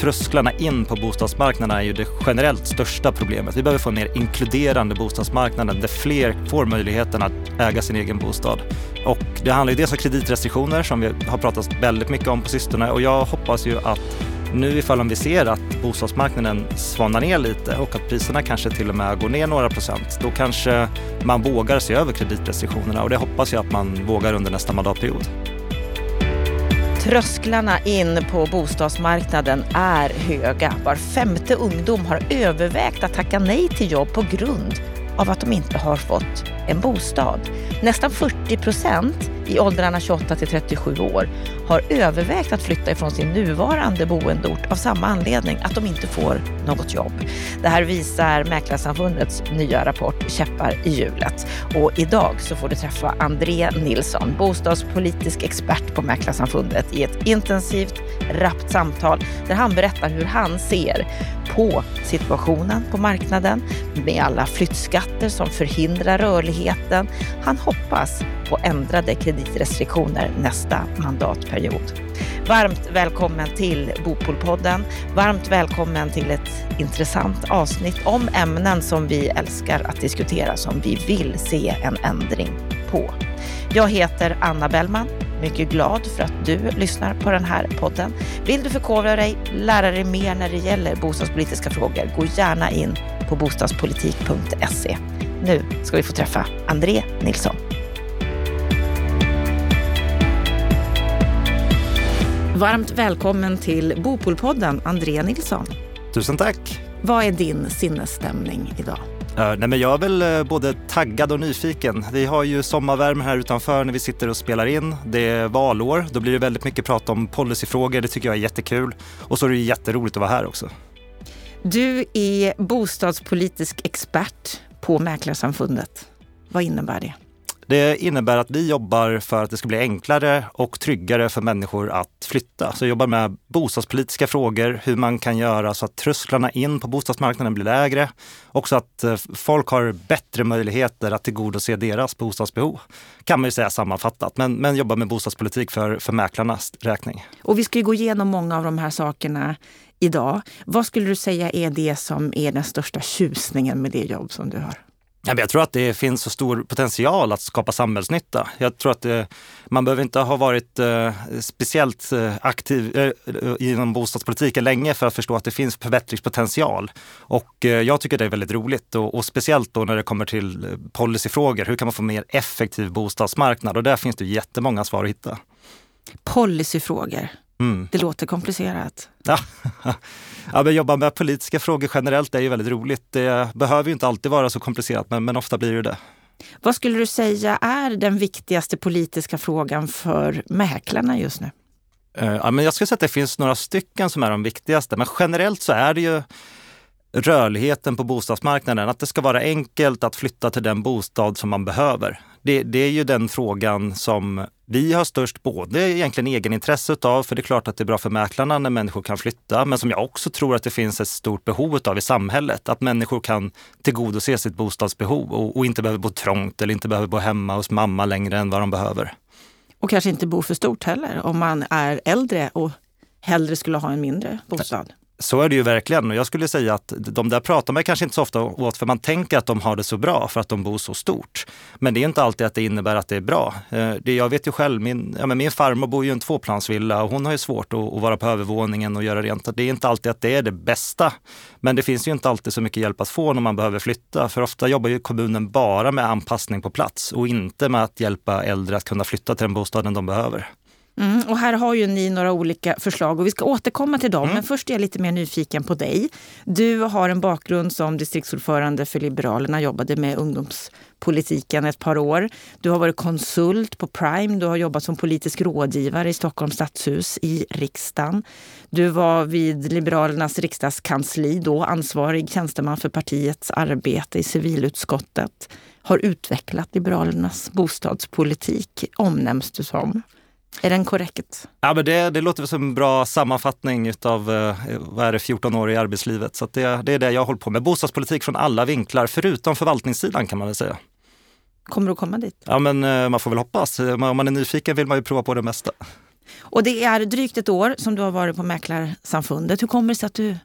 trösklarna in på bostadsmarknaden är ju det generellt största problemet. Vi behöver få en mer inkluderande bostadsmarknad där fler får möjligheten att äga sin egen bostad. Och det handlar ju dels om kreditrestriktioner som vi har pratat väldigt mycket om på sistone och jag hoppas ju att nu ifall vi ser att bostadsmarknaden svanar ner lite och att priserna kanske till och med går ner några procent, då kanske man vågar se över kreditrestriktionerna och det hoppas jag att man vågar under nästa mandatperiod. Trösklarna in på bostadsmarknaden är höga. Var femte ungdom har övervägt att tacka nej till jobb på grund av att de inte har fått en bostad. Nästan 40 procent i åldrarna 28 till 37 år har övervägt att flytta ifrån sin nuvarande boendeort av samma anledning, att de inte får något jobb. Det här visar Mäklarsamfundets nya rapport Käppar i hjulet. Och idag så får du träffa André Nilsson, bostadspolitisk expert på Mäklarsamfundet i ett intensivt, rappt samtal där han berättar hur han ser på situationen på marknaden med alla flyttskatter som förhindrar rörligheten. Han hoppas på ändrade kreditrestriktioner nästa mandatperiod. Varmt välkommen till Bopolpodden. Varmt välkommen till ett intressant avsnitt om ämnen som vi älskar att diskutera, som vi vill se en ändring på. Jag heter Anna Bellman mycket glad för att du lyssnar på den här podden. Vill du förkovra dig, lära dig mer när det gäller bostadspolitiska frågor, gå gärna in på bostadspolitik.se. Nu ska vi få träffa André Nilsson. Varmt välkommen till Bopolpodden, André Nilsson. Tusen tack. Vad är din sinnesstämning idag? Nej men jag är väl uh, både taggad och nyfiken. Vi har ju sommarvärme här utanför när vi sitter och spelar in. Det är valår. Då blir det väldigt mycket prat om policyfrågor. Det tycker jag är jättekul. Och så är det jätteroligt att vara här också. Du är bostadspolitisk expert på Mäklarsamfundet. Vad innebär det? Det innebär att vi jobbar för att det ska bli enklare och tryggare för människor att flytta. Så vi jobbar med bostadspolitiska frågor, hur man kan göra så att trösklarna in på bostadsmarknaden blir lägre. Också att eh, folk har bättre möjligheter att tillgodose deras bostadsbehov. Kan man ju säga sammanfattat, men, men jobbar med bostadspolitik för, för mäklarnas räkning. Och vi ska ju gå igenom många av de här sakerna idag. Vad skulle du säga är det som är den största tjusningen med det jobb som du har? Jag tror att det finns så stor potential att skapa samhällsnytta. Jag tror att det, man behöver inte ha varit eh, speciellt eh, aktiv inom bostadspolitiken länge för att förstå att det finns förbättringspotential. Och jag tycker det är väldigt roligt och, och, speciellt då när det kommer till policyfrågor. Hur kan man få mer effektiv bostadsmarknad? Och där finns det jättemånga svar att hitta. Policyfrågor. Mm. Det låter komplicerat. Ja. ja, men jobba med politiska frågor generellt är ju väldigt roligt. Det behöver ju inte alltid vara så komplicerat, men, men ofta blir det det. Vad skulle du säga är den viktigaste politiska frågan för mäklarna just nu? Eh, ja, men jag skulle säga att det finns några stycken som är de viktigaste, men generellt så är det ju rörligheten på bostadsmarknaden. Att det ska vara enkelt att flytta till den bostad som man behöver. Det, det, är ju den frågan som vi har störst både egentligen egenintresse av, för det är klart att det är bra för mäklarna när människor kan flytta, men som jag också tror att det finns ett stort behov av i samhället. Att människor kan tillgodose sitt bostadsbehov och, och inte behöver bo trångt eller inte behöver bo hemma hos mamma längre än vad de behöver. Och kanske inte bo för stort heller om man är äldre och hellre skulle ha en mindre bostad. Så är det ju verkligen. Och jag skulle säga att de där pratar man kanske inte så ofta åt för man tänker att de har det så bra för att de bor så stort. Men det är inte alltid att det innebär att det är bra. Eh, det, jag vet ju själv, min, ja, men min farmor bor ju i en tvåplansvilla och hon har ju svårt att, att, vara på övervåningen och göra rent. Det är inte alltid att det är det bästa. Men det finns ju inte alltid så mycket hjälp att få när man behöver flytta. För ofta jobbar ju kommunen bara med anpassning på plats och inte med att hjälpa äldre att kunna flytta till den bostaden de behöver. Mm, och här har ju ni några olika förslag och vi ska återkomma till dem. Mm. Men först är jag lite mer nyfiken på dig. Du har en bakgrund som distriktsordförande för Liberalerna, jobbade med ungdomspolitiken ett par år. Du har varit konsult på Prime, du har jobbat som politisk rådgivare i Stockholms stadshus, i riksdagen. Du var vid Liberalernas riksdagskansli då ansvarig tjänsteman för partiets arbete i civilutskottet. Har utvecklat Liberalernas bostadspolitik, omnämns du som. Är den korrekt? Ja, men det, det låter som en bra sammanfattning av eh, vad är det, 14 år i arbetslivet. Så det, det är det jag håller på med. Bostadspolitik från alla vinklar, förutom förvaltningssidan kan man väl säga. Kommer du komma dit? Ja, men eh, man får väl hoppas. Om man är nyfiken vill man ju prova på det mesta. Och det är drygt ett år som du har varit på Mäklarsamfundet. Hur kommer det sig att du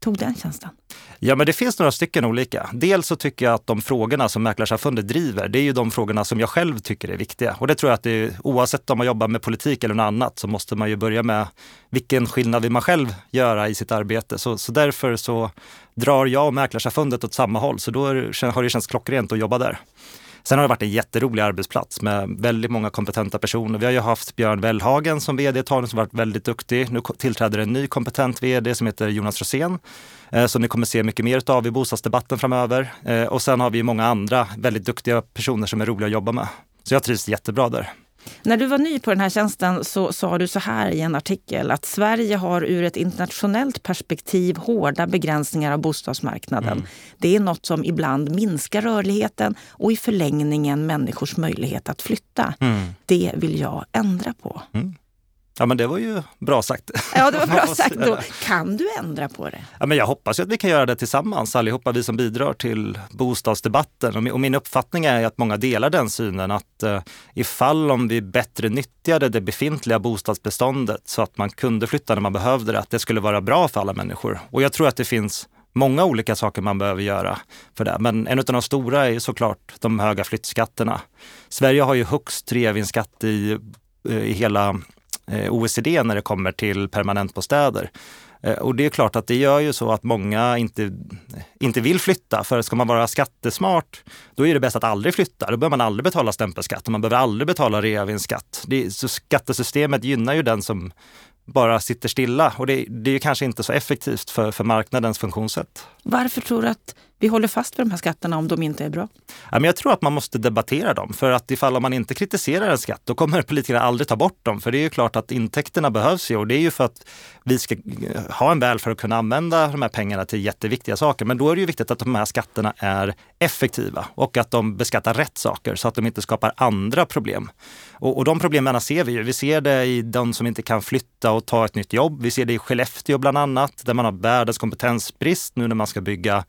tog den tjänsten? Ja, men det finns några stycken olika. Dels så tycker jag att de frågorna som Mäklarsamfundet driver, det är ju de frågorna som jag själv tycker är viktiga. Och det tror jag att det är, oavsett om man jobbar med politik eller något annat så måste man ju börja med vilken skillnad vill man själv göra i sitt arbete. Så, så därför så drar jag och Mäklarsamfundet åt samma håll. Så då är, har det känts klockrent att jobba där. Sen har det varit en jätterolig arbetsplats med väldigt många kompetenta personer. Vi har ju haft Björn Wellhagen som vd ett tag som varit väldigt duktig. Nu tillträder en ny kompetent vd som heter Jonas Rosén eh, som ni kommer se mycket mer av i bostadsdebatten framöver. Eh, och sen har vi många andra väldigt duktiga personer som är roliga att jobba med. Så jag trivs jättebra där. När du var ny på den här tjänsten så sa du så här i en artikel att Sverige har ur ett internationellt perspektiv hårda begränsningar av bostadsmarknaden. Mm. Det är något som ibland minskar rörligheten och i förlängningen människors möjlighet att flytta. Mm. Det vill jag ändra på. Mm. Ja men det var ju bra sagt. Ja det var bra sagt. Då. Kan du ändra på det? Ja, men jag hoppas att vi kan göra det tillsammans allihopa, vi som bidrar till bostadsdebatten. Och min uppfattning är att många delar den synen att uh, ifall om vi bättre nyttjade det befintliga bostadsbeståndet så att man kunde flytta när man behövde det, att det skulle vara bra för alla människor. Och jag tror att det finns många olika saker man behöver göra för det. Men en av de stora är såklart de höga flyttskatterna. Sverige har ju högst reavinstskatt i, eh, i hela Eh, Eh, OECD när det kommer till permanentbostäder. Eh, och det är klart att det gör ju så att många inte, inte vill flytta. För ska man vara skattesmart, då är det bäst att aldrig flytta. Då behöver man aldrig betala stämpelskatt och man behöver aldrig betala reavinstskatt. Det, så skattesystemet gynnar ju den som bara sitter stilla och det, det är kanske inte så effektivt för, för marknadens funktionssätt. Varför tror du att vi håller fast vid de här skatterna om de inte är bra? Ja, men jag tror att man måste debattera dem. För att ifall man inte kritiserar en skatt, då kommer politikerna aldrig ta bort dem. För det är ju klart att intäkterna behövs ju och det är ju för att vi ska ha en väl för att kunna använda de här pengarna till jätteviktiga saker. Men då är det ju viktigt att de här skatterna är effektiva och att de beskattar rätt saker så att de inte skapar andra problem. Och, och de problemen ser vi ju. Vi ser det i de som inte kan flytta och ta ett nytt jobb. Vi ser det i Skellefteå bland annat, där man har världens kompetensbrist nu när man ska bygga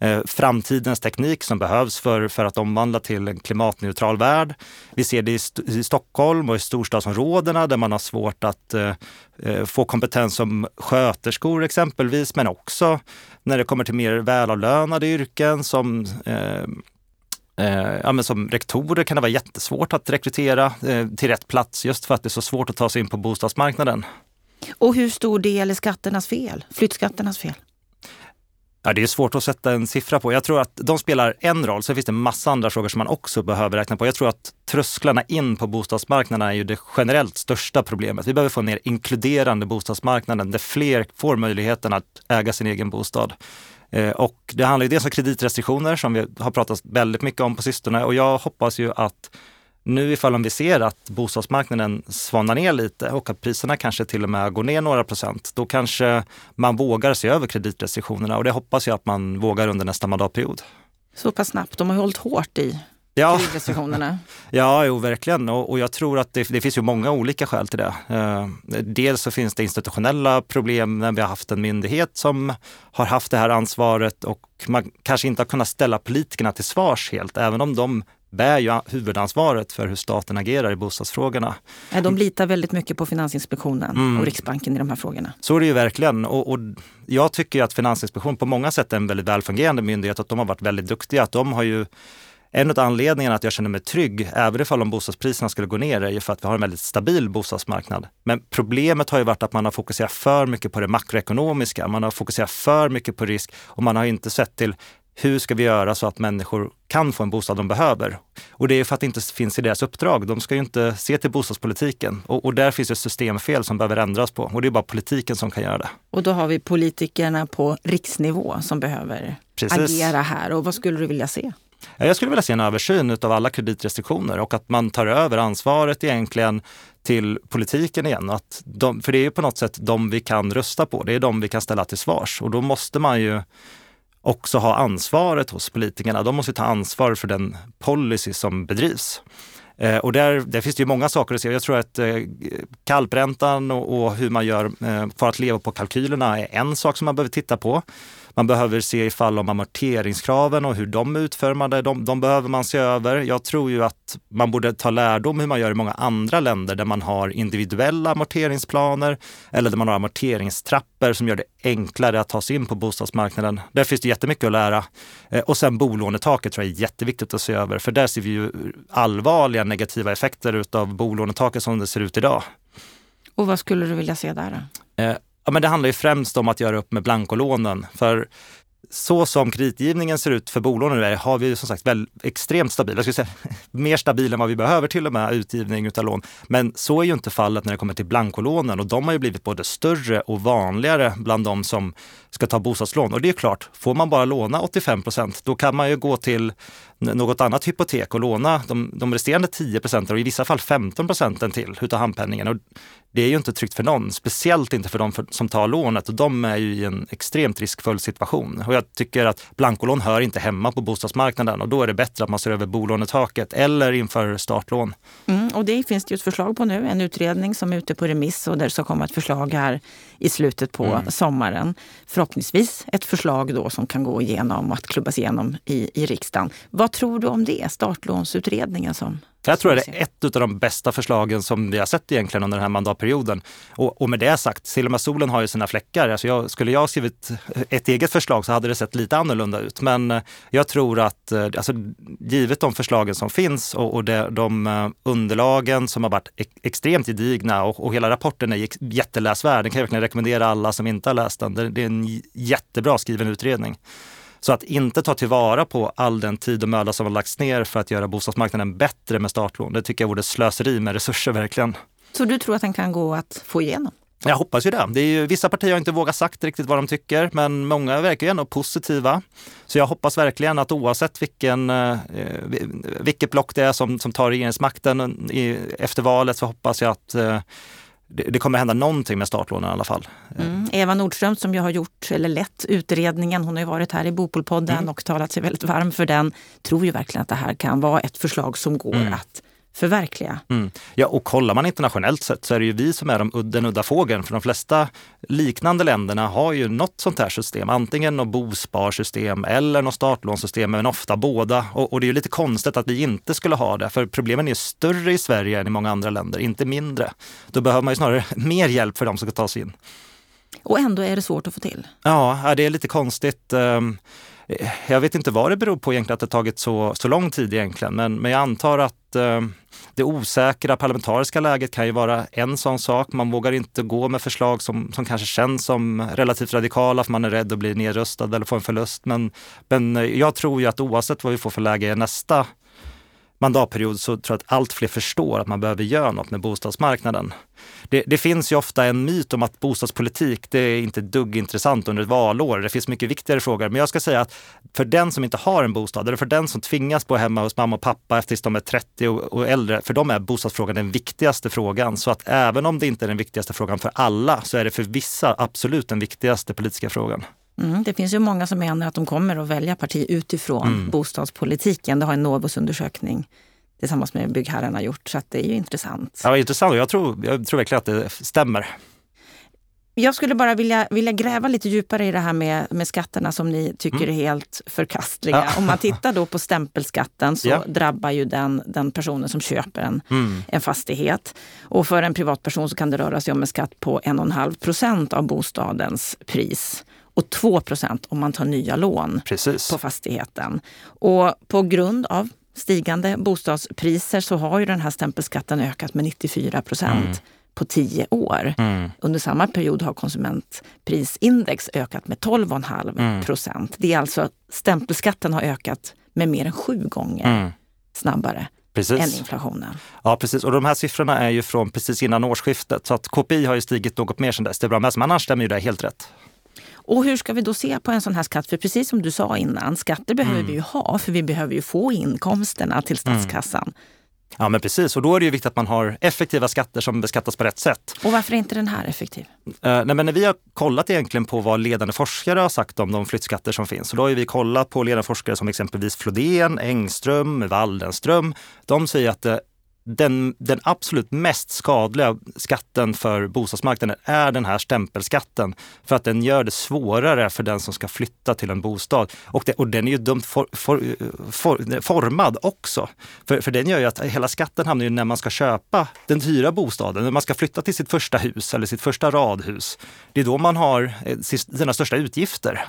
eh, framtidens teknik som behövs för, för att omvandla till en klimatneutral värld. Vi ser det i, St i Stockholm och i storstadsområdena där man har svårt att eh, eh få kompetens som sköterskor exempelvis, men också när det kommer till mer välavlönade yrken som Eh, ja, men som rektorer kan det vara jättesvårt att rekrytera eh, till rätt plats just för att det är så svårt att ta sig in på bostadsmarknaden. Och hur stor del är skatternas fel? Flyttskatternas fel? Ja, det är svårt att sätta en siffra på. Jag tror att de spelar en roll. Sen finns det massa andra frågor som man också behöver räkna på. Jag tror att trösklarna in på bostadsmarknaden är ju det generellt största problemet. Vi behöver få en mer inkluderande bostadsmarknaden där fler får möjligheten att äga sin egen bostad. Eh, och det handlar ju dels om kreditrestriktioner som vi har pratat väldigt mycket om på sistone. Och jag hoppas ju att nu ifall vi ser att bostadsmarknaden svanar ner lite och att priserna kanske till och med går ner några procent, då kanske man vågar se över kreditrestriktionerna. Och det hoppas jag att man vågar under nästa mandatperiod. Så pass snabbt, de har ju hållit hårt i ja. kreditrestriktionerna. ja, jo, verkligen. Och, och, jag tror att det, det finns ju många olika skäl till det. Eh, dels så finns det institutionella problem när vi har haft en myndighet som har haft det här ansvaret och man kanske inte har kunnat ställa politikerna till svars helt, även om de bär ju huvudansvaret för hur staten agerar i bostadsfrågorna. De litar väldigt mycket på Finansinspektionen mm. och Riksbanken i de här frågorna. Så är det ju verkligen. Och, och jag tycker att Finansinspektionen på många sätt är en väldigt välfungerande myndighet. Att de har varit väldigt duktiga. Att de har ju en av anledningarna att jag känner mig trygg, även ifall om bostadspriserna skulle gå ner, är ju för att vi har en väldigt stabil bostadsmarknad. Men problemet har ju varit att man har fokuserat för mycket på det makroekonomiska. Man har fokuserat för mycket på risk och man har inte sett till hur ska vi göra så att människor kan få en bostad de behöver? Och det är för att det inte finns i deras uppdrag. De ska ju inte se till bostadspolitiken. Och, och där finns ett systemfel som behöver ändras på. Och det är bara politiken som kan göra det. Och då har vi politikerna på riksnivå som behöver Precis. agera här. Och vad skulle du vilja se? Eh, jag skulle vilja se en översyn av alla kreditrestriktioner och att man tar över ansvaret egentligen till politiken igen. Att de, för det är ju på något sätt de vi kan rösta på. Det är de vi kan ställa till svars och då måste man ju också ha ansvaret hos politikerna. De måste ta ansvar för den policy som bedrivs. Eh, och där, där finns det ju många saker att se. Jag tror att eh, kalpräntan och, och, hur man gör eh, för att leva på kalkylerna är en sak som man behöver titta på. Man behöver se ifall om amorteringskraven och hur de är utformade, de, de behöver man se över. Jag tror ju att man borde ta lärdom hur man gör i många andra länder där man har individuella amorteringsplaner eller där man har amorteringstrappor som gör det enklare att ta sig in på bostadsmarknaden. Där finns det jättemycket att lära. Eh, och sen bolånetaket tror jag är jätteviktigt att se över, för där ser vi ju allvarliga negativa effekter utav bolånetaket som det ser ut idag. Och vad skulle du vilja se där? Då? Ja, men det handlar ju främst om att göra upp med blankolånen. För så som kreditgivningen ser ut för bolånen nu har vi som sagt väl extremt stabil, jag skulle säga mer stabil än vad vi behöver till och med utgivning utav lån. Men så är ju inte fallet när det kommer till blankolånen och de har ju blivit både större och vanligare bland de som ska ta bostadslån. Och det är klart, får man bara låna 85 procent, då kan man ju gå till något annat hypotek och låna de, de resterande 10 procenten och i vissa fall 15 procenten till utav handpenningen. Och det är ju inte tryggt för någon, speciellt inte för de som tar lånet och de är ju i en extremt riskfull situation. Och jag tycker att blankolån hör inte hemma på bostadsmarknaden och då är det bättre att man ser över bolånetaket eller inför startlån. Mm, och det finns det ju ett förslag på nu, en utredning som är ute på remiss och där ska komma ett förslag här i slutet på mm. sommaren. Förhoppningsvis ett förslag då som kan gå igenom och att klubbas igenom i, i riksdagen. Vad tror du om det, startlånsutredningen som jag tror att det är ett av de bästa förslagen som vi har sett egentligen under den här mandatperioden. Och, och med det sagt, till och med solen har ju sina fläckar. Alltså jag, skulle jag skrivit ett eget förslag så hade det sett lite annorlunda ut. Men eh, jag tror att, eh, alltså, givet de förslagen som finns och, och det, de eh, underlagen som har varit extremt gedigna och, och hela rapporten är jätteläsvärd. Den kan jag verkligen rekommendera alla som inte har läst den. Det, det är en jättebra skriven utredning. Så att inte ta tillvara på all den tid och möda som har lagts ner för att göra bostadsmarknaden bättre med startlån, det tycker jag vore slöseri med resurser verkligen. Så du tror att den kan gå att få igenom? Jag hoppas ju det. det är ju, vissa partier har inte vågat sagt riktigt vad de tycker, men många verkar ju ändå positiva. Så jag hoppas verkligen att oavsett vilken, eh, vilket block det är som, som tar regeringsmakten i, efter valet så hoppas jag att eh, det, det, kommer hända någonting med startlånen i alla fall. Mm. Eva Nordström som ju har gjort, eller lett utredningen, hon har ju varit här i Bopolpodden mm. och talat sig väldigt varm för den, tror ju verkligen att det här kan vara ett förslag som går mm. att förverkliga. Mm. Ja, och kollar man internationellt sett så är det ju vi som är de, den udda fågeln. För de flesta liknande länderna har ju något sånt här system. Antingen något bosparsystem eller något startlånsystem, men ofta båda. Och, och, det är ju lite konstigt att vi inte skulle ha det, för problemen är större i Sverige än i många andra länder, inte mindre. Då behöver man ju snarare mer hjälp för de som ska ta sig in. Och ändå är det svårt att få till? Ja, det är lite konstigt. Eh, jag vet inte vad det beror på egentligen att det tagit så, så lång tid egentligen, men, men jag antar att eh, det osäkra parlamentariska läget kan ju vara en sån sak. Man vågar inte gå med förslag som, som kanske känns som relativt radikala för man är rädd att bli nedröstad eller få en förlust. Men, men jag tror ju att oavsett vad vi får för läge i nästa mandatperiod så tror jag att allt fler förstår att man behöver göra något med bostadsmarknaden. Det, det, finns ju ofta en myt om att bostadspolitik, det är inte dugg intressant under ett valår. Det finns mycket viktigare frågor. Men jag ska säga att för den som inte har en bostad eller för den som tvingas bo hemma hos mamma och pappa tills de är 30 och, och äldre, för dem är bostadsfrågan den viktigaste frågan. Så att även om det inte är den viktigaste frågan för alla så är det för vissa absolut den viktigaste politiska frågan. Mm, det finns ju många som menar att de kommer att välja parti utifrån mm. bostadspolitiken. Det har en Novus undersökning tillsammans med byggherrarna gjort. Så det är ju intressant. Ja, intressant. Jag tror, jag tror verkligen att det stämmer. Jag skulle bara vilja, vilja gräva lite djupare i det här med, med skatterna som ni tycker mm. är helt förkastliga. Ja. Om man tittar då på stämpelskatten så ja. drabbar ju den, den personen som köper en, mm. en fastighet. Och för en privatperson så kan det röra sig om en skatt på 1,5 procent av bostadens pris och 2% om man tar nya lån Precis. på fastigheten. Och på grund av stigande bostadspriser så har ju den här stämpelskatten ökat med 94 procent mm. på tio år. Mm. Under samma period har konsumentprisindex ökat med 12,5 procent. Mm. Det är alltså stämpelskatten har ökat med mer än sju gånger mm. snabbare Precis. än inflationen. Ja precis, och de här siffrorna är ju från precis innan årsskiftet så att KPI har ju stigit något mer sedan dess. Det är bra, men annars stämmer ju det helt rätt. Och hur ska vi då se på en sån här skatt? För precis som du sa innan, skatter behöver mm. vi ju ha för vi behöver ju få inkomsterna till mm. statskassan. Mm. Ja men precis, och då är det ju viktigt att man har effektiva skatter som beskattas på rätt sätt. Och varför är inte den här effektiv? Uh, nej, men när vi har kollat egentligen på vad ledande forskare har sagt om de flyttskatter som finns, så då har vi kollat på ledande forskare som exempelvis Flodén, Engström, Waldenström. De säger att det den, den absolut mest skadliga skatten för bostadsmarknaden är den här stämpelskatten. För att den gör det svårare för den som ska flytta till en bostad. Och, det, och den är ju dumt for, for, for, formad också. För, för den gör ju att hela skatten hamnar ju när man ska köpa den dyra bostaden. När man ska flytta till sitt första hus eller sitt första radhus. Det är då man har eh, sina största utgifter.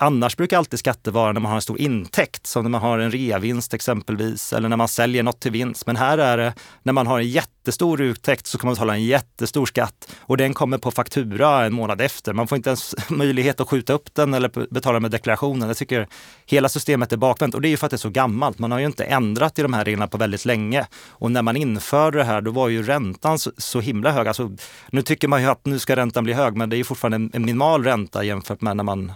Annars brukar alltid skatter vara när man har en stor intäkt, som när man har en reavinst exempelvis, eller när man säljer något till vinst. Men här är det när man har en jättestor uttäkt så kan man betala en jättestor skatt och den kommer på faktura en månad efter. Man får inte ens möjlighet att skjuta upp den eller betala med deklarationen. Jag tycker hela systemet är bakvänt och det är ju för att det är så gammalt. Man har ju inte ändrat i de här reglerna på väldigt länge. Och när man införde det här, då var ju räntan så, så himla hög. Alltså, nu tycker man ju att nu ska räntan bli hög, men det är ju fortfarande en, minimal ränta jämfört med när man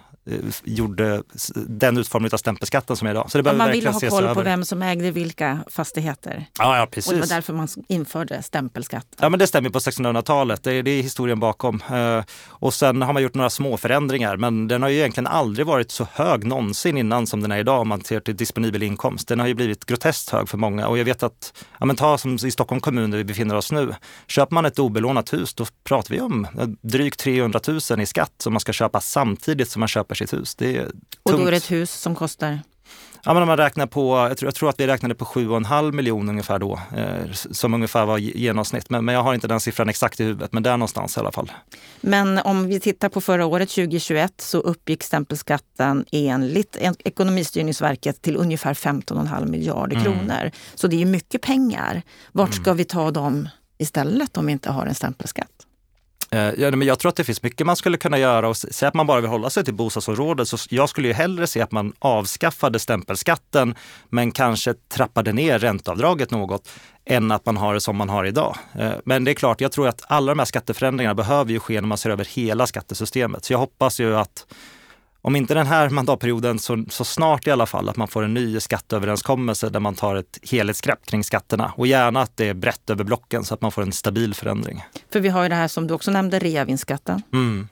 gjorde den utformningen av stämpelskatten som är idag. Så det man ville ha koll på vem som ägde vilka fastigheter. Ja, ja, precis. Och det var därför man införde stämpelskatt. Ja, men det stämmer på 1600-talet. Det, det, är historien bakom. Eh, och sen har man gjort några små förändringar, men den har ju egentligen aldrig varit så hög någonsin innan som den är idag om man ser till disponibel inkomst. Den har ju blivit groteskt hög för många och jag vet att, ja men ta som i Stockholm kommun där vi befinner oss nu. Köper man ett obelånat hus, då pratar vi om drygt 300 000 i skatt som man ska köpa samtidigt som man köper köper sitt hus. Det är och då är det ett hus som kostar? Ja, men om man räknar på, jag tror, jag tror att vi räknade på 7,5 miljoner ungefär då, eh, som ungefär var genomsnitt. Men, men jag har inte den siffran exakt i huvudet, men där någonstans i alla fall. Men om vi tittar på förra året, 2021, så uppgick stämpelskatten enligt Ekonomistyrningsverket till ungefär 15,5 miljarder mm. kronor. Så det är mycket pengar. Vart ska mm. vi ta dem istället om vi inte har en stämpelskatt? Eh, ja, men jag tror att det finns mycket man skulle kunna göra och säga att man bara vill hålla sig till bostadsområdet. Så jag skulle ju hellre se att man avskaffade stämpelskatten men kanske trappade ner ränteavdraget något än att man har det som man har idag. Eh, men det är klart, jag tror att alla de här skatteförändringarna behöver ju ske när man ser över hela skattesystemet. Så jag hoppas ju att om inte den här mandatperioden så, så snart i alla fall att man får en ny skatteöverenskommelse där man tar ett helhetsgrepp kring skatterna och gärna att det är brett över blocken så att man får en stabil förändring. För vi har ju det här som du också nämnde, reavinstskatten. Mm.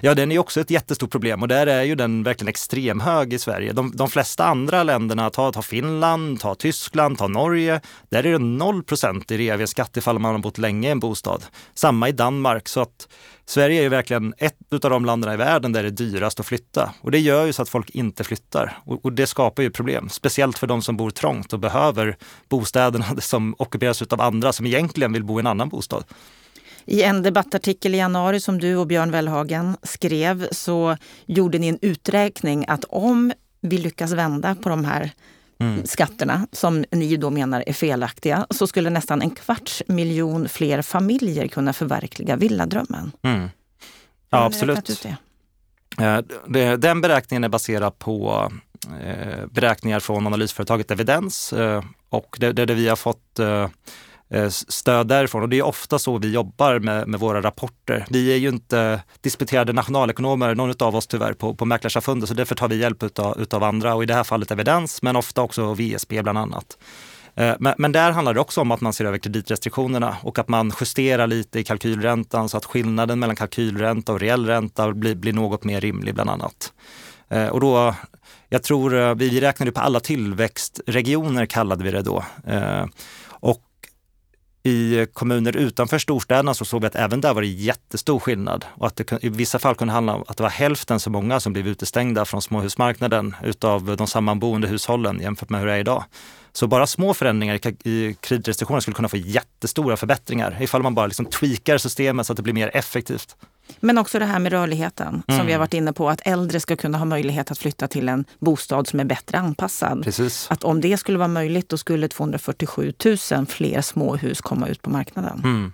Ja, den är också ett jättestort problem och där är ju den verkligen extremhög i Sverige. De, de flesta andra länderna, ta, ta Finland, ta Tyskland, ta Norge, där är det 0 i reavinstskatt ifall man har bott länge i en bostad. Samma i Danmark, så att Sverige är ju verkligen ett av de länderna i världen där det är dyrast att flytta. Och det gör ju så att folk inte flyttar. Och, och det skapar ju problem, speciellt för de som bor trångt och behöver bostäderna som ockuperas av andra som egentligen vill bo i en annan bostad. I en debattartikel i januari som du och Björn Wellhagen skrev så gjorde ni en uträkning att om vi lyckas vända på de här mm. skatterna som ni då menar är felaktiga så skulle nästan en kvarts miljon fler familjer kunna förverkliga villadrömmen. Mm. Ja, absolut. Det? Den beräkningen är baserad på eh, beräkningar från analysföretaget Evidens eh, och där vi har fått eh, Eh, Eh, stöd därifrån. Och det är ofta så vi jobbar med, med våra rapporter. Vi är ju inte disputerade nationalekonomer, någon av oss tyvärr, på, på Mäklarsamfundet, så därför tar vi hjälp utav, utav andra och i det här fallet evidens, men ofta också VSB bland annat. Eh, men, men, där handlar det också om att man ser över kreditrestriktionerna och att man justerar lite i kalkylräntan så att skillnaden mellan kalkylränta och reell ränta blir, blir något mer rimlig bland annat. Eh, och då, jag tror, vi räknade på alla tillväxtregioner kallade vi det då. I kommuner utanför storstäderna så såg vi att även där var det jättestor skillnad och att det i vissa fall kunde handla om att det var hälften så många som blev utestängda från småhusmarknaden utav de sammanboende hushållen jämfört med hur det är idag. Så bara små förändringar i kreditrestriktioner skulle kunna få jättestora förbättringar ifall man bara liksom tweakar systemet så att det blir mer effektivt. Men också det här med rörligheten mm. som vi har varit inne på, att äldre ska kunna ha möjlighet att flytta till en bostad som är bättre anpassad. Precis. Att om det skulle vara möjligt, då skulle 247 000 fler småhus komma ut på marknaden. Mm.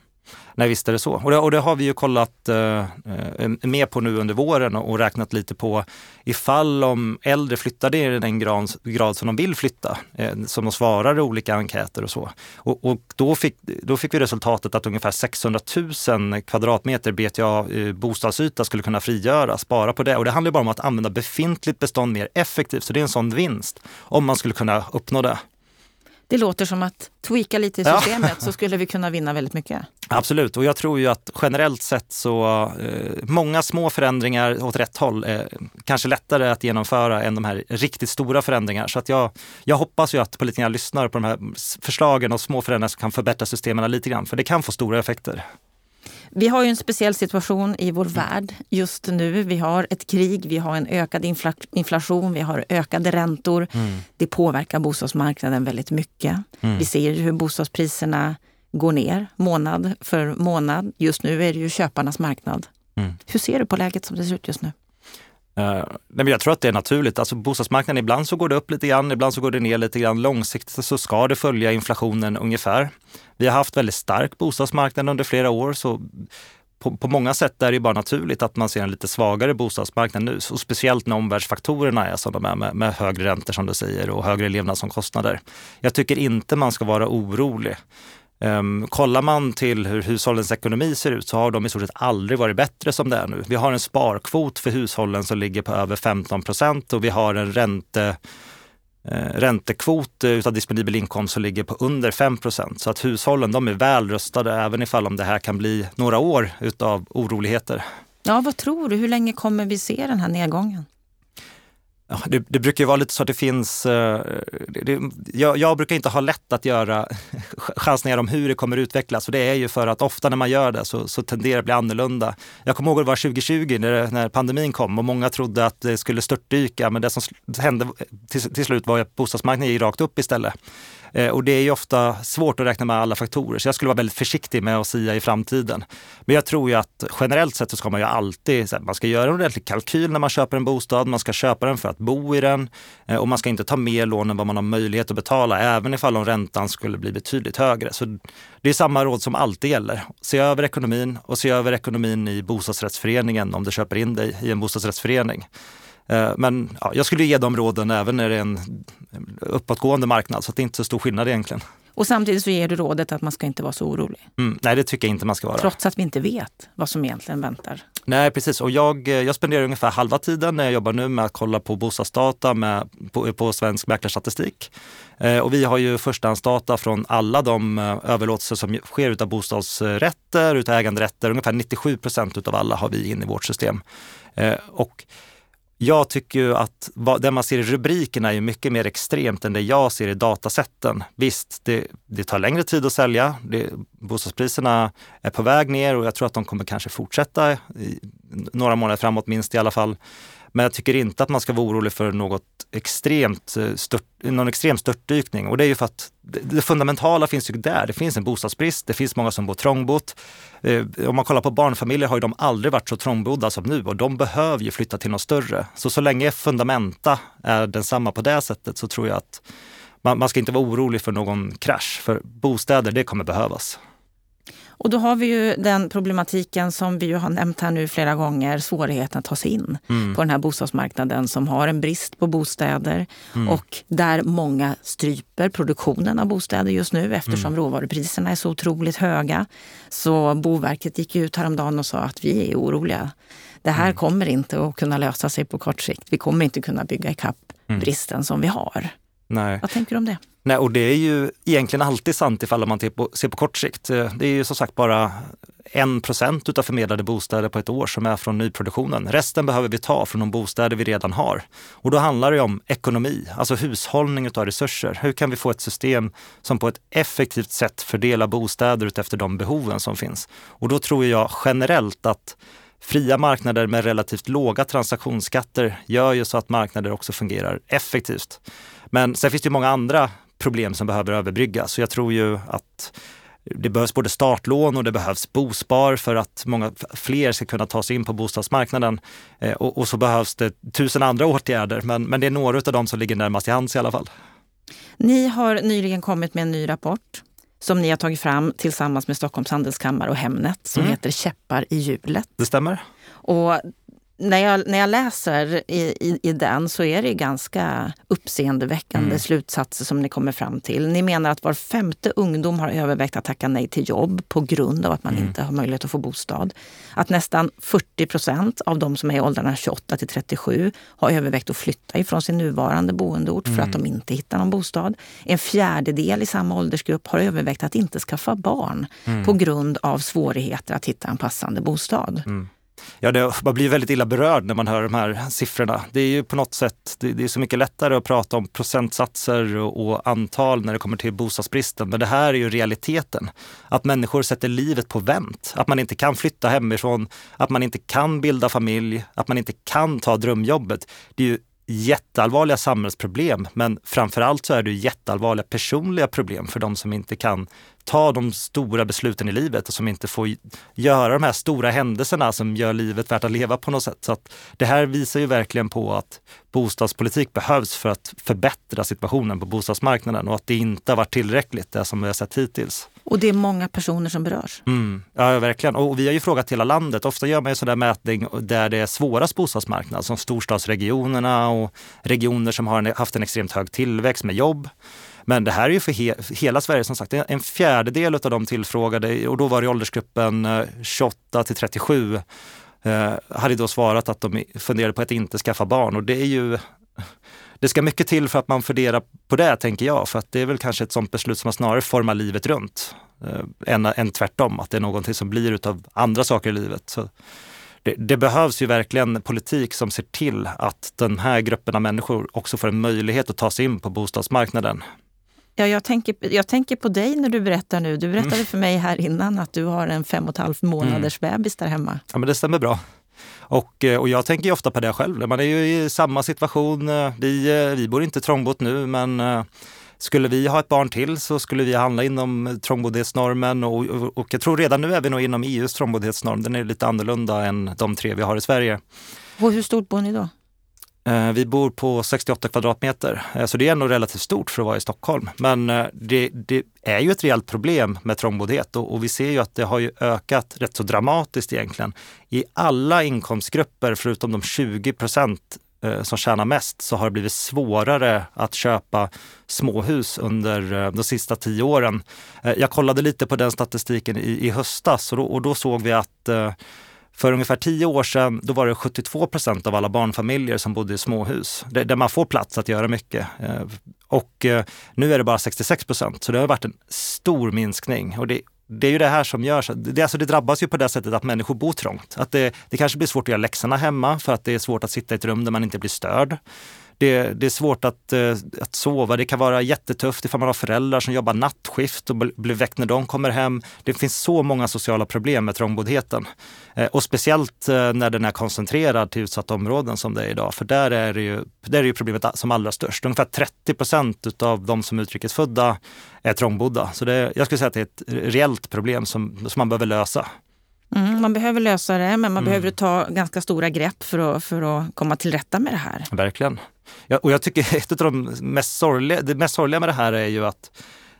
Nej, visst är det så. Och det, och det har vi ju kollat eh, eh mer på nu under våren och, och, räknat lite på ifall om äldre flyttade i den grad, grad som de vill flytta, eh, som de svarar i olika enkäter och så. Och, och, då, fick, då fick vi resultatet att ungefär 600 000 kvadratmeter BTA eh, bostadsyta skulle kunna frigöras bara på det. Och det handlar bara om att använda befintligt bestånd mer effektivt, så det är en sån vinst om man skulle kunna uppnå det. Det låter som att tweaka lite i systemet ja. så skulle vi kunna vinna väldigt mycket. Absolut, och jag tror ju att generellt sett så eh, många små förändringar åt rätt håll är kanske lättare att genomföra än de här riktigt stora förändringarna. Så att jag, jag hoppas ju att politikerna lyssnar på de här förslagen och små förändringar som kan förbättra systemen lite grann, för det kan få stora effekter. Vi har ju en speciell situation i vår värld just nu. Vi har ett krig, vi har en ökad infla inflation, vi har ökade räntor. Mm. Det påverkar bostadsmarknaden väldigt mycket. Mm. Vi ser hur bostadspriserna går ner månad för månad. Just nu är det ju köparnas marknad. Mm. Hur ser du på läget som det ser ut just nu? Uh, men jag tror att det är naturligt. Alltså bostadsmarknaden, ibland så går det upp lite grann, ibland så går det ner lite grann. Långsiktigt så ska det följa inflationen ungefär. Vi har haft väldigt stark bostadsmarknad under flera år, så på, på, många sätt är det bara naturligt att man ser en lite svagare bostadsmarknad nu. Och speciellt när omvärldsfaktorerna är som de är med, med högre räntor som du säger och högre levnadsomkostnader. Jag tycker inte man ska vara orolig. Um, kollar man till hur hushållens ekonomi ser ut så har de i stort sett aldrig varit bättre som det är nu. Vi har en sparkvot för hushållen som ligger på över 15 procent och vi har en ränte, eh, räntekvot eh, utav disponibel inkomst som ligger på under 5 procent. Så att hushållen de är väl rustade även ifall om det här kan bli några år utav oroligheter. Ja, vad tror du? Hur länge kommer vi se den här nedgången? Det, det, brukar ju vara lite så att det finns... Eh, det, det, jag, jag, brukar inte ha lätt att göra chansningar om hur det kommer utvecklas. Och det är ju för att ofta när man gör det så, så tenderar det att bli annorlunda. Jag kommer ihåg att det var 2020 när, när pandemin kom och många trodde att det skulle störtdyka. Men det som hände till, till slut var att bostadsmarknaden gick rakt upp istället. Eh, och det är ju ofta svårt att räkna med alla faktorer, så jag skulle vara väldigt försiktig med att sia i framtiden. Men jag tror ju att generellt sett så ska man ju alltid, man ska göra en ordentlig kalkyl när man köper en bostad, man ska köpa den för att bo i den eh, och man ska inte ta mer lån än vad man har möjlighet att betala, även ifall om räntan skulle bli betydligt högre. Så det är samma råd som alltid gäller. Se över ekonomin och se över ekonomin i bostadsrättsföreningen om du köper in dig i en bostadsrättsförening. Eh, men ja, jag skulle ge de råden även när det är en uppåtgående marknad, så det är inte så stor skillnad egentligen. Och samtidigt så ger du rådet att man ska inte vara så orolig? Mm, nej, det tycker jag inte man ska vara. Trots att vi inte vet vad som egentligen väntar? Nej, precis. Och jag, jag spenderar ungefär halva tiden när jag jobbar nu med att kolla på bostadsdata med, på, på Svensk Mäklarstatistik. Eh, och vi har ju förstahandsdata från alla de eh, överlåtelser som sker utav bostadsrätter, utav äganderätter. Ungefär 97 procent utav alla har vi in i vårt system. Eh, och jag tycker ju att det man ser i rubrikerna är mycket mer extremt än det jag ser i datasätten. Visst, det, det tar längre tid att sälja. Det, bostadspriserna är på väg ner och jag tror att de kommer kanske fortsätta i några månader framåt minst i alla fall. Men jag tycker inte att man ska vara orolig för något extremt eh, stört, någon extrem störtdykning. Och det är ju för att det, fundamentala finns ju där. Det finns en bostadsbrist, det finns många som bor trångbott. Eh, om man kollar på barnfamiljer har ju de aldrig varit så trångbodda som nu och de behöver ju flytta till något större. Så så länge fundamenta är densamma på det sättet så tror jag att man, man ska inte vara orolig för någon krasch. För bostäder, det kommer behövas. Och då har vi ju den problematiken som vi ju har nämnt här nu flera gånger, svårigheten att ta sig in mm. på den här bostadsmarknaden som har en brist på bostäder mm. och där många stryper produktionen av bostäder just nu eftersom mm. råvarupriserna är så otroligt höga. Så Boverket gick ut häromdagen och sa att vi är oroliga. Det här mm. kommer inte att kunna lösa sig på kort sikt. Vi kommer inte kunna bygga ikapp mm. bristen som vi har. Nej. Vad tänker du om det? Nej, och det är ju egentligen alltid sant ifall man ser på, ser på kort sikt. Det är ju som sagt bara en procent utav förmedlade bostäder på ett år som är från nyproduktionen. Resten behöver vi ta från de bostäder vi redan har. Och då handlar det om ekonomi, alltså hushållning utav resurser. Hur kan vi få ett system som på ett effektivt sätt fördelar bostäder utefter de behoven som finns? Och då tror jag generellt att Fria marknader med relativt låga transaktionsskatter gör ju så att marknader också fungerar effektivt. Men sen finns det många andra problem som behöver överbryggas. Så jag tror ju att det behövs både startlån och det behövs bospar för att många fler ska kunna ta sig in på bostadsmarknaden. Eh, och, och, så behövs det tusen andra åtgärder, men, men det är några av dem som ligger närmast i hands i alla fall. Ni har nyligen kommit med en ny rapport som ni har tagit fram tillsammans med Stockholms handelskammare och Hemnet som mm. heter Käppar i hjulet. Det stämmer. Och när jag, när jag läser i, i, i den så är det ganska uppseendeväckande mm. slutsatser som ni kommer fram till. Ni menar att var femte ungdom har övervägt att tacka nej till jobb på grund av att man mm. inte har möjlighet att få bostad. Att nästan 40 procent av de som är i åldrarna 28 till 37 har övervägt att flytta ifrån sin nuvarande boendeort mm. för att mm. de inte hittar någon bostad. En fjärdedel i samma åldersgrupp har övervägt att inte skaffa barn mm. på grund av svårigheter att hitta en passande bostad. Ja, det, man blir väldigt illa berörd när man hör de här siffrorna. Det är ju på något sätt, det, det är så mycket lättare att prata om procentsatser och, och, antal när det kommer till bostadsbristen. Men det här är ju realiteten. Att människor sätter livet på vänt. Att man inte kan flytta hemifrån, att man inte kan bilda familj, att man inte kan ta drömjobbet. Det är ju jätteallvarliga samhällsproblem, men framförallt så är det jätteallvarliga personliga problem för de som inte kan ta de stora besluten i livet och som inte får göra de här stora händelserna som gör livet värt att leva på något sätt. Så att det här visar ju verkligen på att bostadspolitik behövs för att förbättra situationen på bostadsmarknaden och att det inte har varit tillräckligt, det som vi har sett hittills. Och det är många personer som berörs. Mm, ja, verkligen. Och vi har ju frågat hela landet. Ofta gör man ju sån där mätning där det är svårast bostadsmarknad, som storstadsregionerna och regioner som har haft en extremt hög tillväxt med jobb. Men det här är ju för he hela Sverige som sagt. En fjärdedel av de tillfrågade, och då var det åldersgruppen eh, 28 till 37, eh, hade då svarat att de funderade på att inte skaffa barn. Och det är ju det ska mycket till för att man funderar på det, tänker jag. För att det är väl kanske ett sånt beslut som man snarare formar livet runt eh, än, än tvärtom, att det är någonting som blir utav andra saker i livet. Så det, det, behövs ju verkligen politik som ser till att den här gruppen av människor också får en möjlighet att ta sig in på bostadsmarknaden. Ja, jag, tänker, jag tänker på dig när du berättar nu. Du berättade mm. för mig här innan att du har en fem och ett halvt månaders mm. bebis där hemma. Ja, men det stämmer bra. Och, eh, och jag tänker ju ofta på det själv. Man är ju i samma situation. Eh, vi, eh, vi bor inte trångbott nu, men skulle vi ha ett barn till så skulle vi handla inom trångboddhetsnormen och, och, och jag tror redan nu är vi nog inom EUs trångboddhetsnorm. Den är lite annorlunda än de tre vi har i Sverige. Och hur stort bor ni då? Eh, vi bor på 68 kvadratmeter, eh, så det är ändå relativt stort för att vara i Stockholm. Men eh, det, det är ju ett reellt problem med trångboddhet och, och, vi ser ju att det har ju ökat rätt så dramatiskt egentligen. I alla inkomstgrupper, förutom de 20 procent som tjänar mest, så har det blivit svårare att köpa småhus under de sista tio åren. Jag kollade lite på den statistiken i, i höstas och då, och då såg vi att för ungefär tio år sedan då var det 72 procent av alla barnfamiljer som bodde i småhus, där man får plats att göra mycket. Eh, och eh, nu är det bara 66 procent, så det har varit en stor minskning. Och det, det är ju det här som görs. Det, alltså det drabbas ju på det sättet att människor bor trångt. Att det, det kanske blir svårt att göra läxorna hemma för att det är svårt att sitta i ett rum där man inte blir störd. Det, det, är svårt att, eh, att sova. Det kan vara jättetufft ifall man har föräldrar som jobbar nattskift och blir väckt när de kommer hem. Det finns så många sociala problem med trångboddheten. Eh, och speciellt eh, när den är koncentrerad till utsatta områden som det är idag. För där är det ju, där är ju problemet som allra störst. Ungefär 30 procent av de som är utrikesfödda är trångbodda. Så det, jag skulle säga att det är ett reellt problem som, som man behöver lösa. Mm, man behöver lösa det, men man mm. behöver ta ganska stora grepp för att, för att komma till rätta med det här. Verkligen. Ja, och jag tycker ett av de mest sorgliga, det mest sorgliga med det här är ju att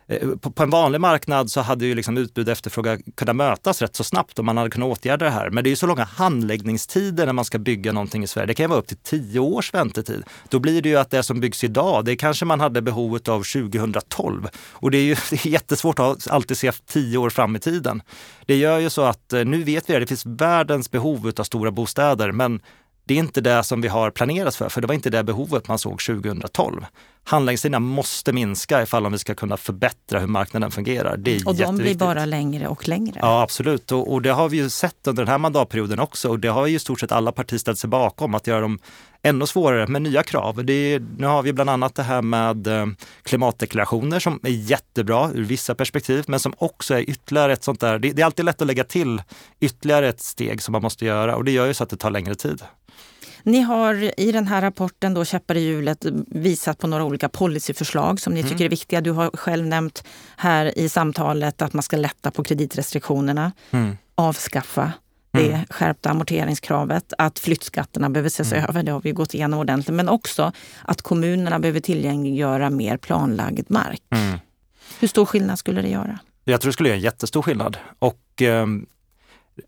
eh, på, en vanlig marknad så hade ju liksom utbud och efterfrågan kunnat mötas rätt så snabbt om man hade kunnat åtgärda det här. Men det är ju så långa handläggningstider när man ska bygga någonting i Sverige. Det kan vara upp till tio års väntetid. Då blir det ju att det som byggs idag, det kanske man hade behovet av 2012. Och det är ju det är jättesvårt att alltid se tio år fram i tiden. Det gör ju så att eh, nu vet vi att det finns världens behov av stora bostäder, men det är inte det som vi har planerat för, för det var inte det behovet man såg 2012. Handläggningstiderna måste minska ifall om vi ska kunna förbättra hur marknaden fungerar. Det är och de blir bara längre och längre. Ja, absolut. Och, och, det har vi ju sett under den här mandatperioden också. Och det har ju i stort sett alla partier ställt sig bakom, att göra dem ännu svårare med nya krav. Är, nu har vi bland annat det här med eh, klimatdeklarationer som är jättebra ur vissa perspektiv, men som också är ytterligare ett sånt där, det, det är alltid lätt att lägga till ytterligare ett steg som man måste göra och det gör ju så att det tar längre tid. Ni har i den här rapporten då Käppar i hjulet visat på några olika policyförslag som ni mm. tycker är viktiga. Du har själv nämnt här i samtalet att man ska lätta på kreditrestriktionerna, mm. avskaffa det mm. skärpta amorteringskravet, att flyttskatterna behöver ses mm. över, det har vi gått igenom ordentligt, men också att kommunerna behöver tillgängliggöra mer planlagd mark. Mm. Hur stor skillnad skulle det göra? Jag tror det skulle göra en jättestor skillnad. Och eh,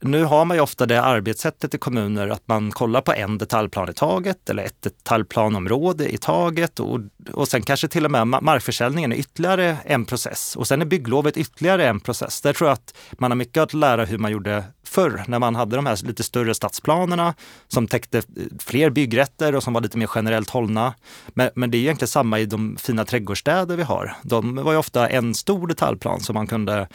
nu har man ju ofta det arbetssättet i kommuner att man kollar på en detaljplan i taget eller ett detaljplanområde i taget och, och sen kanske till och med markförsäljningen är ytterligare en process och sen är bygglovet ytterligare en process. Där tror jag att man har mycket att lära hur man gjorde förr när man hade de här lite större stadsplanerna som täckte eh, fler byggrätter och som var lite mer generellt hållna. Men, men det är egentligen samma i de fina trädgårdsstäder vi har. De var ju ofta en stor detaljplan som man kunde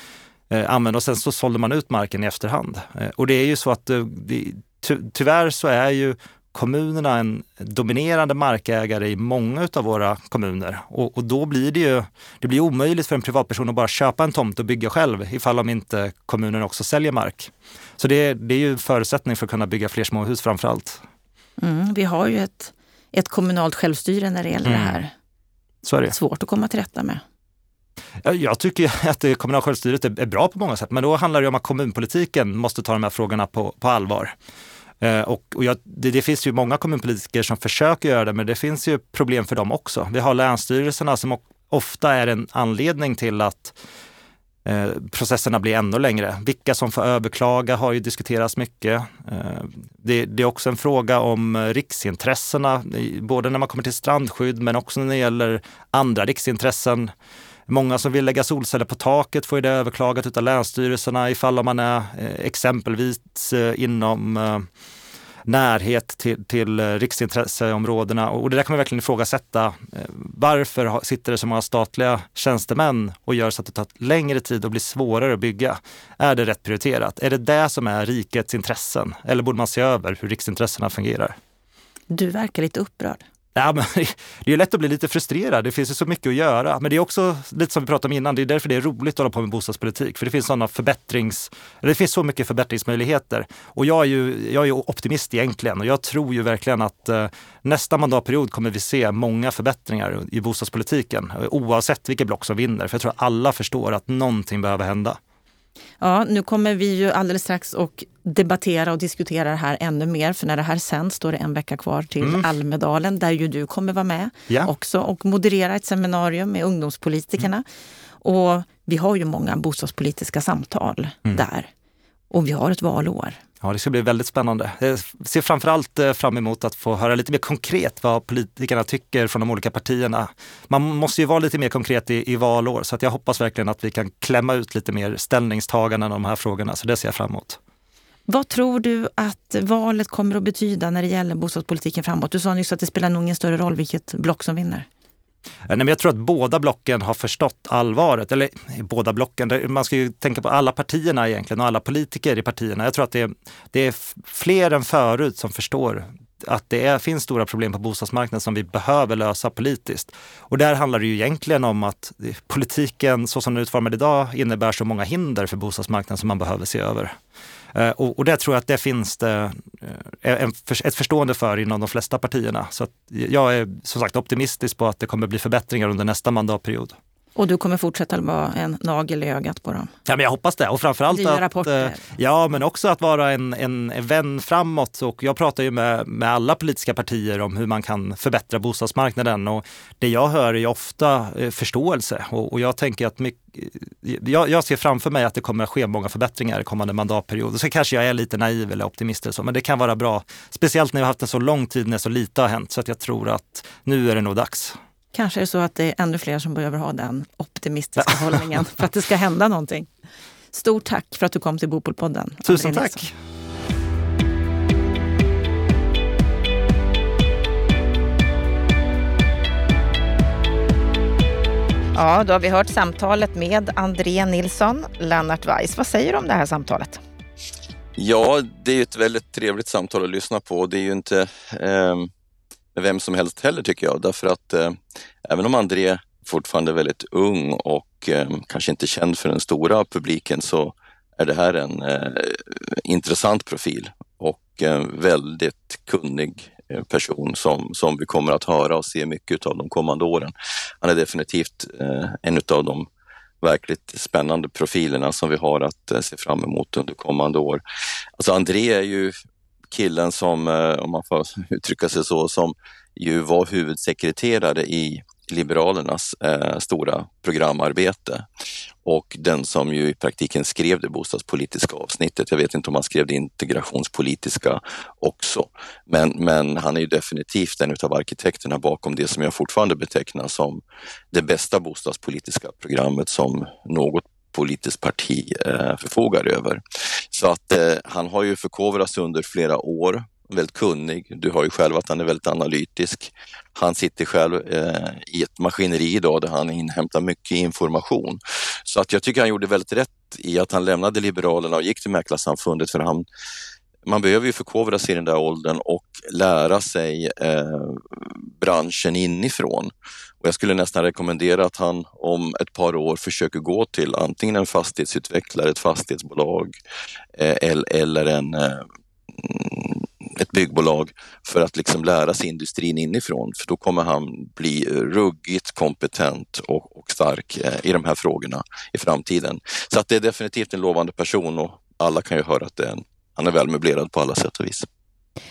eh, använda och sen så sålde man ut marken i efterhand. Eh, och det är ju så att eh, det, ty, tyvärr så är ju kommunerna en dominerande markägare i många av våra kommuner. Och, och, då blir det ju det blir omöjligt för en privatperson att bara köpa en tomt och bygga själv ifall om inte kommunen också säljer mark. Så det, det är ju förutsättning för att kunna bygga fler småhus framför allt. Mm, vi har ju ett, ett kommunalt självstyre när det gäller mm. det här. Så är det. Svårt att komma till rätta med. Jag tycker att det kommunala självstyret är bra på många sätt, men då handlar det om att kommunpolitiken måste ta de här frågorna på, på allvar. Eh, och, och jag, det, det, finns ju många kommunpolitiker som försöker göra det, men det finns ju problem för dem också. Vi har länsstyrelserna som ofta är en anledning till att eh, processerna blir ännu längre. Vilka som får överklaga har ju diskuterats mycket. Eh, det, det, är också en fråga om riksintressena, både när man kommer till strandskydd men också när det gäller andra riksintressen. Många som vill lägga solceller på taket får det överklagat av länsstyrelserna ifall man är eh, exempelvis eh, inom eh, närhet till, till riksintresseområdena. Och det där kan man verkligen ifrågasätta. Varför sitter det så många statliga tjänstemän och gör så att det tar längre tid och blir svårare att bygga? Är det rätt prioriterat? Är det det som är rikets intressen? Eller borde man se över hur riksintressena fungerar? Du verkar lite upprörd. Ja, men det är lätt att bli lite frustrerad. Det finns ju så mycket att göra. Men det är också lite som vi pratade om innan. Det är därför det är roligt att hålla på med bostadspolitik. För det finns sådana förbättrings... Det finns så mycket förbättringsmöjligheter. Och jag är ju, jag är optimist egentligen och jag tror ju verkligen att eh, nästa mandatperiod kommer vi se många förbättringar i bostadspolitiken. Eh, oavsett vilket block som vinner. För jag tror alla förstår att någonting behöver hända. Ja, nu kommer vi ju alldeles strax och debattera och diskutera det här ännu mer. För när det här sänds står det en vecka kvar till mm. Almedalen där ju du kommer vara med ja. också och moderera ett seminarium med ungdomspolitikerna. Mm. Och vi har ju många bostadspolitiska samtal mm. där. Och vi har ett valår. Ja, det ska bli väldigt spännande. Jag ser framförallt eh, fram emot att få höra lite mer konkret vad politikerna tycker från de olika partierna. Man måste ju vara lite mer konkret i, i valår, så att jag hoppas verkligen att vi kan klämma ut lite mer ställningstaganden om de här frågorna. Så det ser jag fram emot. Vad tror du att valet kommer att betyda när det gäller bostadspolitiken framåt? Du sa nyss att det spelar nog ingen större roll vilket block som vinner. Eh, nej, men jag tror att båda blocken har förstått allvaret. Eller båda blocken, man ska ju tänka på alla partierna egentligen och alla politiker i partierna. Jag tror att det är, det är fler än förut som förstår att det är, finns stora problem på bostadsmarknaden som vi behöver lösa politiskt. Och där handlar det ju egentligen om att politiken så som den är utformad idag innebär så många hinder för bostadsmarknaden som man behöver se över. Eh, och, och det tror jag att det finns det eh, en, ett förstående för inom de flesta partierna. Så jag är som sagt optimistisk på att det kommer bli förbättringar under nästa mandatperiod. Och du kommer fortsätta vara en nagel i ögat på dem? Ja, men jag hoppas det. Och framförallt Nya att, rapporter. Eh, ja, men också att vara en, en vän framåt. Och jag pratar ju med, med alla politiska partier om hur man kan förbättra bostadsmarknaden. Och det jag hör är ofta eh, förståelse. Och, och jag tänker att mycket, jag, jag, ser framför mig att det kommer att ske många förbättringar i kommande mandatperiod. Så kanske jag är lite naiv eller optimist eller så, men det kan vara bra. Speciellt när vi har haft en så lång tid när så lite har hänt. Så att jag tror att nu är det nog dags. Kanske är det så att det är ännu fler som behöver ha den optimistiska hållningen för att det ska hända någonting. Stort tack för att du kom till Bopolpodden. Tusen tack. Ja, då har vi hört samtalet med André Nilsson, Lennart Weiss. Vad säger du om det här samtalet? Ja, det är ett väldigt trevligt samtal att lyssna på. Det är ju inte eh, med vem som helst heller tycker jag. Därför att eh, även om André fortfarande är väldigt ung och eh, kanske inte känd för den stora publiken så är det här en eh, intressant profil och en väldigt kunnig eh, person som, som vi kommer att höra och se mycket av de kommande åren. Han är definitivt eh, en av de verkligt spännande profilerna som vi har att eh, se fram emot under kommande år. Alltså André är ju killen som, eh, om man får uttrycka sig så, som ju var huvudsekreterare i Liberalernas eh, stora programarbete och den som ju i praktiken skrev det bostadspolitiska avsnittet. Jag vet inte om han skrev det integrationspolitiska också. Men, men han är ju definitivt en av arkitekterna bakom det som jag fortfarande betecknar som det bästa bostadspolitiska programmet som något politiskt parti eh, förfogar över. Så att eh, han har ju förkovrats under flera år väldigt kunnig. Du har ju själv att han är väldigt analytisk. Han sitter själv eh, i ett maskineri idag där han inhämtar mycket information. Så att jag tycker han gjorde väldigt rätt i att han lämnade Liberalerna och gick till Mäklarsamfundet för han man behöver ju förkovra sig i den där åldern och lära sig eh, branschen inifrån. Och jag skulle nästan rekommendera att han om ett par år försöker gå till antingen en fastighetsutvecklare, ett fastighetsbolag eh, eller en eh, mm, ett byggbolag för att liksom lära sig industrin inifrån. För då kommer han bli ruggigt kompetent och, och stark eh, i de här frågorna i framtiden. Så att det är definitivt en lovande person och alla kan ju höra att det är en, han är väl möblerad på alla sätt och vis.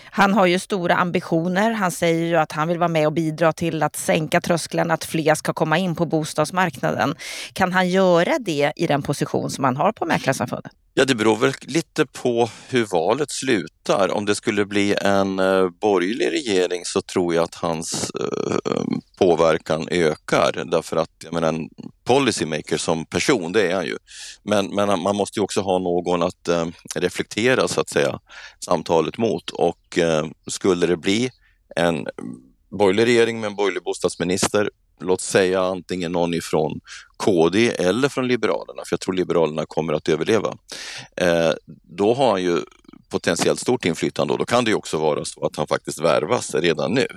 Han har ju stora ambitioner. Han säger ju att han vill vara med och bidra till att sänka trösklarna, att fler ska komma in på bostadsmarknaden. Kan han göra det i den position som han har på Mäklarsamfundet? Ja, det beror väl lite på hur valet slutar. Om det skulle bli en eh, borgerlig regering så tror jag att hans eh, eh, påverkan ökar därför att jag menar, en policymaker som person, det är han ju. Men, men man måste ju också ha någon att reflektera så att säga samtalet mot och skulle det bli en borgerlig regering med en borgerlig bostadsminister låt säga antingen någon ifrån KD eller från Liberalerna, för jag tror Liberalerna kommer att överleva. Eh, då har han ju potentiellt stort inflytande och då kan det ju också vara så att han faktiskt värvas redan nu.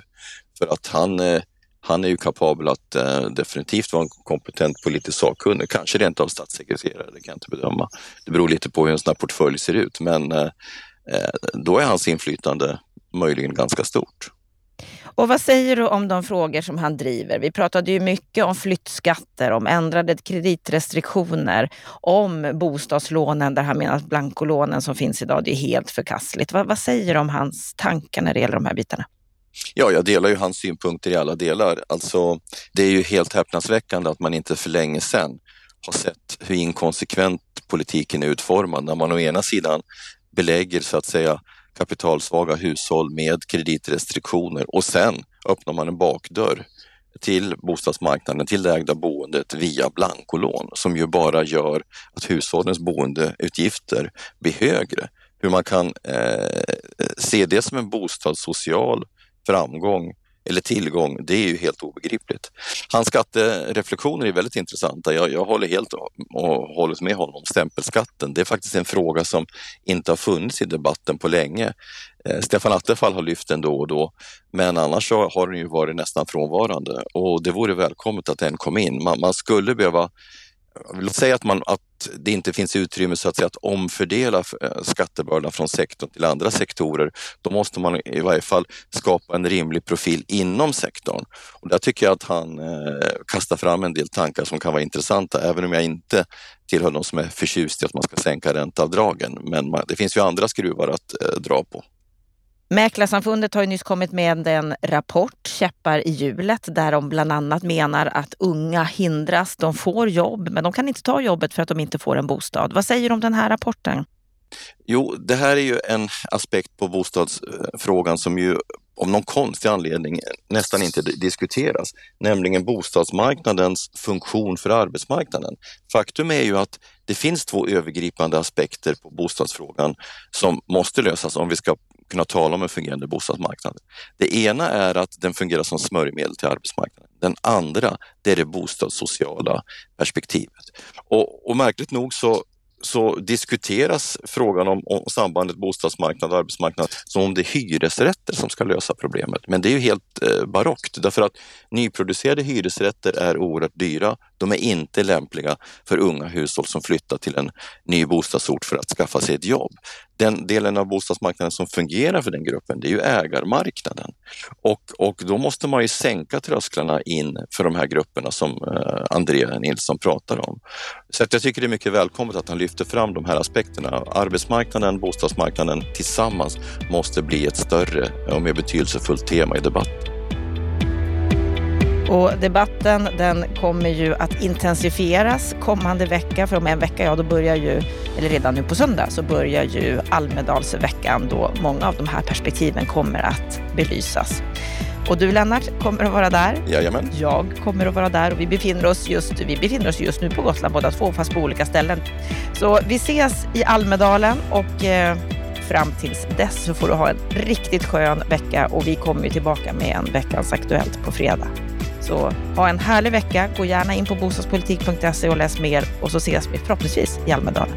För att han, eh, han är ju kapabel att eh, definitivt vara en kompetent politisk sakkunnig, kanske rent av statssekreterare, det kan jag inte bedöma. Det beror lite på hur en sån här portfölj ser ut, men eh, eh då är hans inflytande möjligen ganska stort. Och vad säger du om de frågor som han driver? Vi pratade ju mycket om flyttskatter, om ändrade kreditrestriktioner, om bostadslånen där han menar att blankolånen som finns idag, det är helt förkastligt. Vad, vad säger du om hans tankar när det gäller de här bitarna? Ja, jag delar ju hans synpunkter i alla delar. Alltså, det är ju helt häpnadsväckande att man inte för länge sedan har sett hur inkonsekvent politiken är utformad när man å ena sidan belägger så att säga kapitalsvaga hushåll med kreditrestriktioner och sen öppnar man en bakdörr till bostadsmarknaden, till det ägda boendet via blankolån som ju bara gör att hushållens boendeutgifter blir högre. Hur man kan eh, se det som en bostadssocial framgång eller tillgång, det är ju helt obegripligt. Hans skattereflektioner är väldigt intressanta. Jag, jag håller helt och, hållet med honom. Stämpelskatten, det är faktiskt en fråga som inte har funnits i debatten på länge. Eh, Stefan Attefall har lyft den då och då, men annars så har den ju varit nästan frånvarande och det vore välkommet att den kom in. Man, man skulle behöva Låt säga att, man, att det inte finns utrymme så att, säga, att omfördela eh, skattebördan från sektorn till andra sektorer. Då måste man i varje fall skapa en rimlig profil inom sektorn. Och där tycker jag att han eh, kastar fram en del tankar som kan vara intressanta, även om jag inte tillhör de som är förtjust i att man ska sänka ränteavdragen. Men man, det finns ju andra skruvar att eh, dra på. Mäklarsamfundet har ju nyss kommit med en rapport, Käppar i hjulet, där de bland annat menar att unga hindras. De får jobb, men de kan inte ta jobbet för att de inte får en bostad. Vad säger du om den här rapporten? Jo, det här är ju en aspekt på bostadsfrågan som ju av någon konstig anledning nästan inte diskuteras, nämligen bostadsmarknadens funktion för arbetsmarknaden. Faktum är ju att det finns två övergripande aspekter på bostadsfrågan som måste lösas om vi ska kunna tala om en fungerande bostadsmarknad. Det ena är att den fungerar som smörjmedel till arbetsmarknaden. Den andra, det är det bostadssociala perspektivet. Och, och märkligt nog så så diskuteras frågan om, om sambandet bostadsmarknad och arbetsmarknad som om det är hyresrätter som ska lösa problemet. Men det är ju helt eh, barockt därför att nyproducerade hyresrätter är oerhört dyra. De är inte lämpliga för unga hushåll som flyttar till en ny bostadsort för att skaffa sig ett jobb. Den delen av bostadsmarknaden som fungerar för den gruppen, det är ju ägarmarknaden. Och, och då måste man ju sänka trösklarna in för de här grupperna som eh, Nilsson pratar om. Så att jag tycker det är mycket välkommet att han lyfter fram de här aspekterna. Arbetsmarknaden, bostadsmarknaden tillsammans måste bli ett större och mer betydelsefullt tema i debatten. Och debatten den kommer ju att intensifieras kommande vecka. För om en vecka, ja då börjar ju, eller redan nu på söndag, så börjar ju Almedalsveckan då många av de här perspektiven kommer att belysas. Och du Lennart kommer att vara där. Jajamän. Jag kommer att vara där och vi befinner oss just, vi befinner oss just nu på Gotland båda två, fast på olika ställen. Så vi ses i Almedalen och eh, fram tills dess så får du ha en riktigt skön vecka och vi kommer ju tillbaka med en Veckans Aktuellt på fredag. Så ha en härlig vecka. Gå gärna in på bostadspolitik.se och läs mer och så ses vi förhoppningsvis i Almedalen.